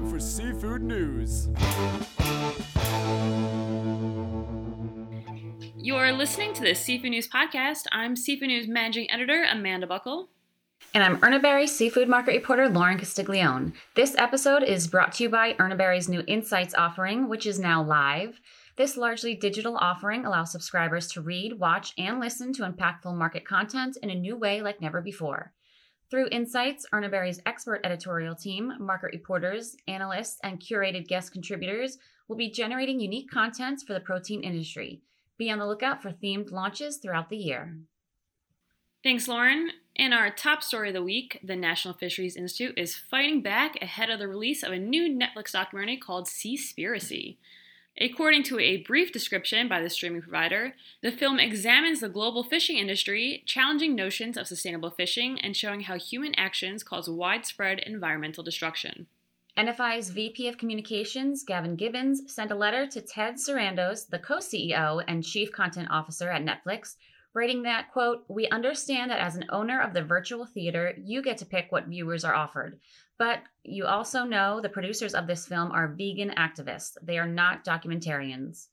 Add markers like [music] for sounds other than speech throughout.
time for seafood news. You're listening to the Seafood News Podcast. I'm Seafood News Managing Editor Amanda Buckle. And I'm Urner Barry seafood market reporter Lauren Castiglione. This episode is brought to you by Urner Barry's new Insights offering, which is now live. This largely digital offering allows subscribers to read, watch, and listen to impactful market content in a new way like never before. Through Insights, Urner Barry's expert editorial team, market reporters, analysts, and curated guest contributors will be generating unique content for the protein industry. Be on the lookout for themed launches throughout the year. Thanks, Lauren. In our top story of the week, the National Fisheries Institute is fighting back ahead of the release of a new Netflix documentary called Seaspiracy. According to a brief description by the streaming provider, the film examines the global fishing industry, challenging notions of sustainable fishing and showing how human actions cause widespread environmental destruction. NFI's VP of Communications, Gavin Gibbons, sent a letter to Ted Sarandos, the co CEO and Chief Content Officer at Netflix, writing that, quote, We understand that as an owner of the virtual theater, you get to pick what viewers are offered. But you also know the producers of this film are vegan activists. They are not documentarians.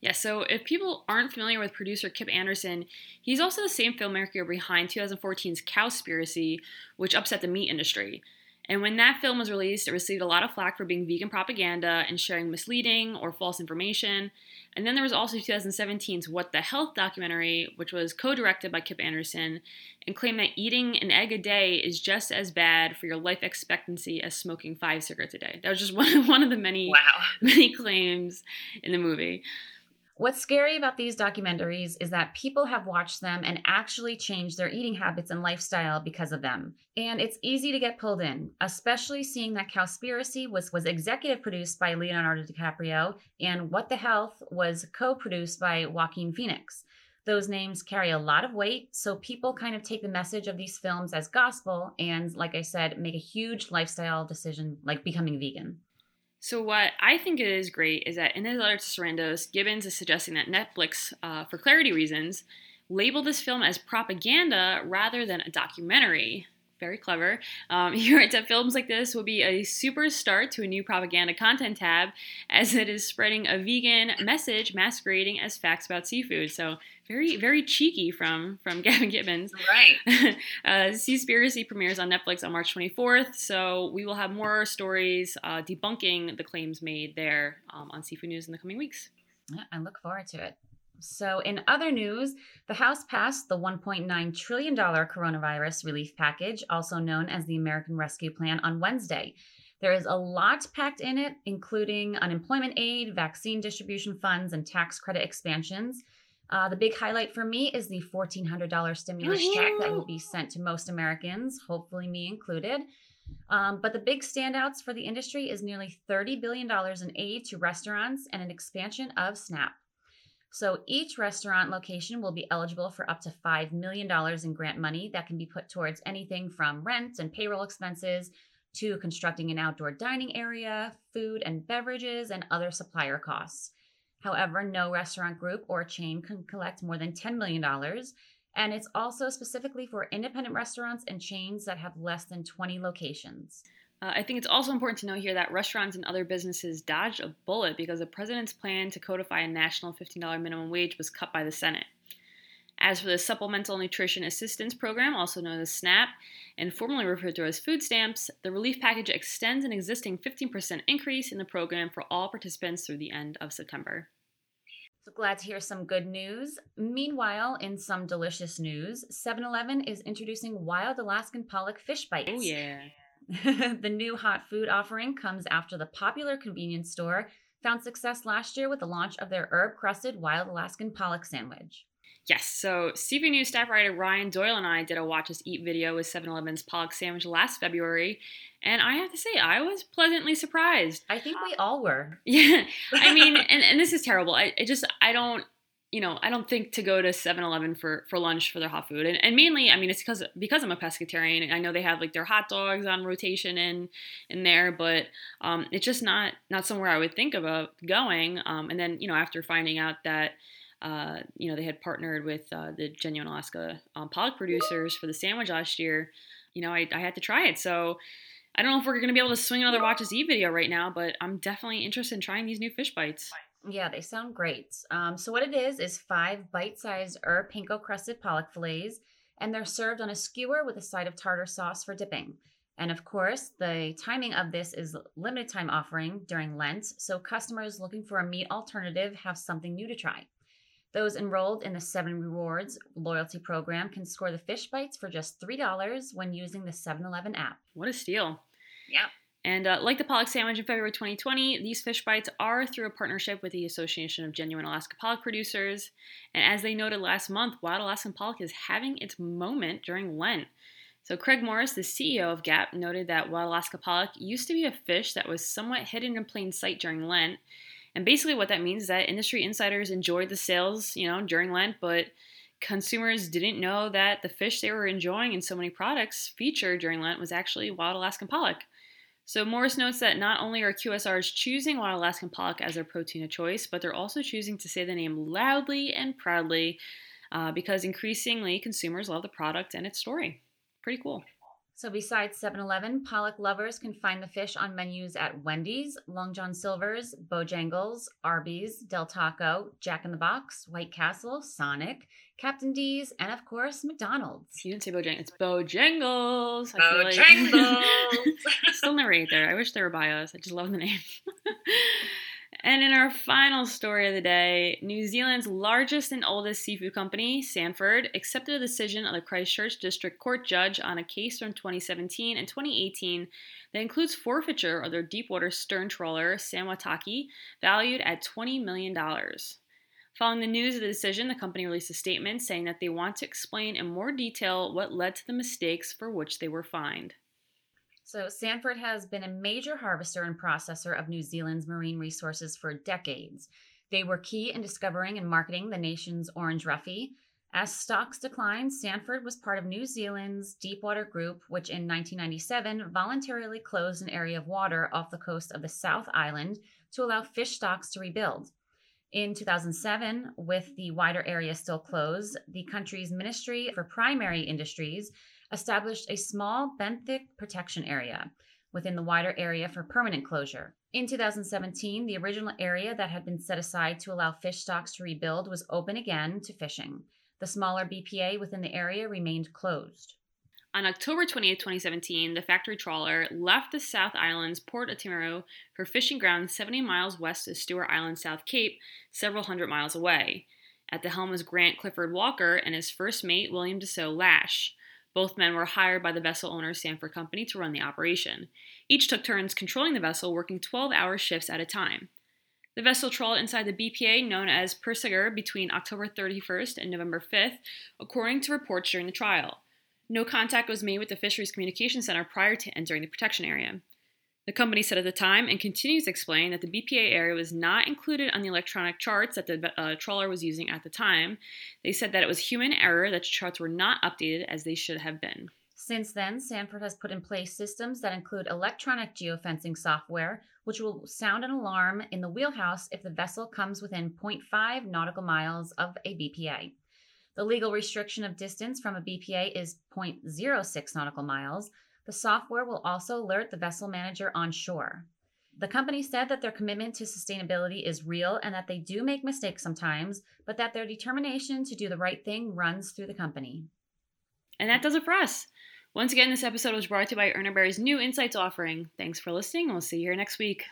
Yeah, so if people aren't familiar with producer Kip Anderson, he's also the same filmmaker behind 2014's Cowspiracy, which upset the meat industry. And when that film was released, it received a lot of flack for being vegan propaganda and sharing misleading or false information. And then there was also 2017's What the Health documentary, which was co directed by Kip Anderson and claimed that eating an egg a day is just as bad for your life expectancy as smoking five cigarettes a day. That was just one, [laughs] one of the many, wow. many claims in the movie. What's scary about these documentaries is that people have watched them and actually changed their eating habits and lifestyle because of them. And it's easy to get pulled in, especially seeing that Cowspiracy was, was executive produced by Leonardo DiCaprio and What the Health was co produced by Joaquin Phoenix. Those names carry a lot of weight, so people kind of take the message of these films as gospel and, like I said, make a huge lifestyle decision like becoming vegan. So, what I think is great is that in his letter to Sarandos, Gibbons is suggesting that Netflix, uh, for clarity reasons, label this film as propaganda rather than a documentary. Very clever. Um, [laughs] he writes that films like this will be a super start to a new propaganda content tab, as it is spreading a vegan message masquerading as facts about seafood. So, very very cheeky from from [laughs] Gavin Gibbons. Right. [laughs] uh, Seaspiracy premieres on Netflix on March 24th, so we will have more stories uh, debunking the claims made there um, on Seafood News in the coming weeks. Yeah, I look forward to it. So, in other news, the House passed the $1.9 trillion coronavirus relief package, also known as the American Rescue Plan, on Wednesday. There is a lot packed in it, including unemployment aid, vaccine distribution funds, and tax credit expansions. Uh, the big highlight for me is the $1,400 stimulus check that will be sent to most Americans, hopefully me included. Um, but the big standouts for the industry is nearly $30 billion in aid to restaurants and an expansion of SNAP. So each restaurant location will be eligible for up to $5 million in grant money that can be put towards anything from rent and payroll expenses to constructing an outdoor dining area, food and beverages, and other supplier costs. However, no restaurant group or chain can collect more than $10 million. And it's also specifically for independent restaurants and chains that have less than 20 locations. Uh, I think it's also important to note here that restaurants and other businesses dodged a bullet because the president's plan to codify a national $15 minimum wage was cut by the Senate. As for the Supplemental Nutrition Assistance Program, also known as SNAP, and formerly referred to as food stamps, the relief package extends an existing 15% increase in the program for all participants through the end of September. So glad to hear some good news. Meanwhile, in some delicious news, 7 Eleven is introducing wild Alaskan pollock fish bites. Oh, yeah. [laughs] the new hot food offering comes after the popular convenience store found success last year with the launch of their herb crusted wild Alaskan pollock sandwich. Yes, so Seafood News staff writer Ryan Doyle and I did a Watch Us Eat video with 7 Eleven's pollock sandwich last February, and I have to say, I was pleasantly surprised. I think we all were. [laughs] Yeah, I mean, [laughs] and, and this is terrible. I, I just, I don't, you know, I don't think to go to 7-Eleven for, for lunch for their hot food. And, and mainly, I mean, it's because because I'm a pescatarian. I know they have like their hot dogs on rotation in in there, but um, it's just not not somewhere I would think about going. Um, and then, you know, after finding out that uh, you know, they had partnered with uh, the Genuine Alaska um, pollock producers for the sandwich last year. You know, I, I had to try it. So I don't know if we're going to be able to swing another Watch Us Eat video right now, but I'm definitely interested in trying these new fish bites. Yeah, they sound great. Um, so what it is is five bite-sized or panko crusted pollock fillets, and they're served on a skewer with a side of tartar sauce for dipping. And of course, the timing of this is limited time offering during Lent, so customers looking for a meat alternative have something new to try. Those enrolled in the Seven Rewards loyalty program can score the fish bites for just $3 when using the 7 Eleven app. What a steal! Yep. And uh, like the pollock sandwich in February 2020, these fish bites are through a partnership with the Association of Genuine Alaska Pollock Producers. And as they noted last month, Wild Alaskan Pollock is having its moment during Lent. So, Craig Morris, the CEO of GAP, noted that Wild Alaska Pollock used to be a fish that was somewhat hidden in plain sight during Lent. And basically, what that means is that industry insiders enjoyed the sales, you know, during Lent, but consumers didn't know that the fish they were enjoying in so many products featured during Lent was actually Wild Alaskan Pollock. So Morris notes that not only are QSRs choosing Wild Alaskan pollock as their protein of choice, but they're also choosing to say the name loudly and proudly uh, because increasingly consumers love the product and its story. Pretty cool. So, besides 7 Eleven, pollock lovers can find the fish on menus at Wendy's, Long John Silver's, Bojangles, Arby's, Del Taco, Jack in the Box, White Castle, Sonic, Captain D's, and of course, McDonald's. You didn't say Bojangles. It's Bojangles. Bojangles. Like... [laughs] Still never ate there. I wish they were by us. I just love the name. [laughs] and in our final story of the day, New Zealand's largest and oldest seafood company, Sanford, accepted a decision of the Christchurch District Court judge on a case from 2017 and 2018 that includes forfeiture of their deepwater stern trawler, San Waitaki, valued at $20 million. Following the news of the decision, the company released a statement saying that they want to explain in more detail what led to the mistakes for which they were fined. So, Sanford has been a major harvester and processor of New Zealand's marine resources for decades. They were key in discovering and marketing the nation's orange roughy. As stocks declined, Sanford was part of New Zealand's Deepwater Group, which in 1997 voluntarily closed an area of water off the coast of the South Island to allow fish stocks to rebuild. In 2007, with the wider area still closed, the country's Ministry for Primary Industries established a small benthic protection area within the wider area for permanent closure. In 2017, the original area that had been set aside to allow fish stocks to rebuild was open again to fishing. The smaller BPA within the area remained closed. On October 28, 2017, the factory trawler left the South Island's Port of Timaru for fishing grounds 70 miles west of Stewart Island, South Cape, several hundred miles away. At the helm was Grant Clifford Walker and his first mate, William DeSoe Lash. Both men were hired by the vessel owner Sanford Company to run the operation. Each took turns controlling the vessel, working 12 hour shifts at a time. The vessel trawled inside the BPA known as Puysegur between October 31st and November 5th, according to reports during the trial. No contact was made with the Fisheries Communication Center prior to entering the protection area. The company said at the time and continues to explain that the BPA area was not included on the electronic charts that the uh, trawler was using at the time. They said that it was human error that the charts were not updated as they should have been. Since then, Sanford has put in place systems that include electronic geofencing software, which will sound an alarm in the wheelhouse if the vessel comes within 0.5 nautical miles of a BPA. The legal restriction of distance from a BPA is 0.06 nautical miles. The software will also alert the vessel manager on shore. The company said that their commitment to sustainability is real and that they do make mistakes sometimes, but that their determination to do the right thing runs through the company. And that does it for us. Once again, this episode was brought to you by Urner Barry's new Insights offering. Thanks for listening, we'll see you here next week.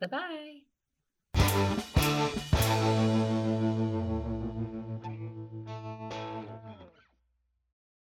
Bye bye.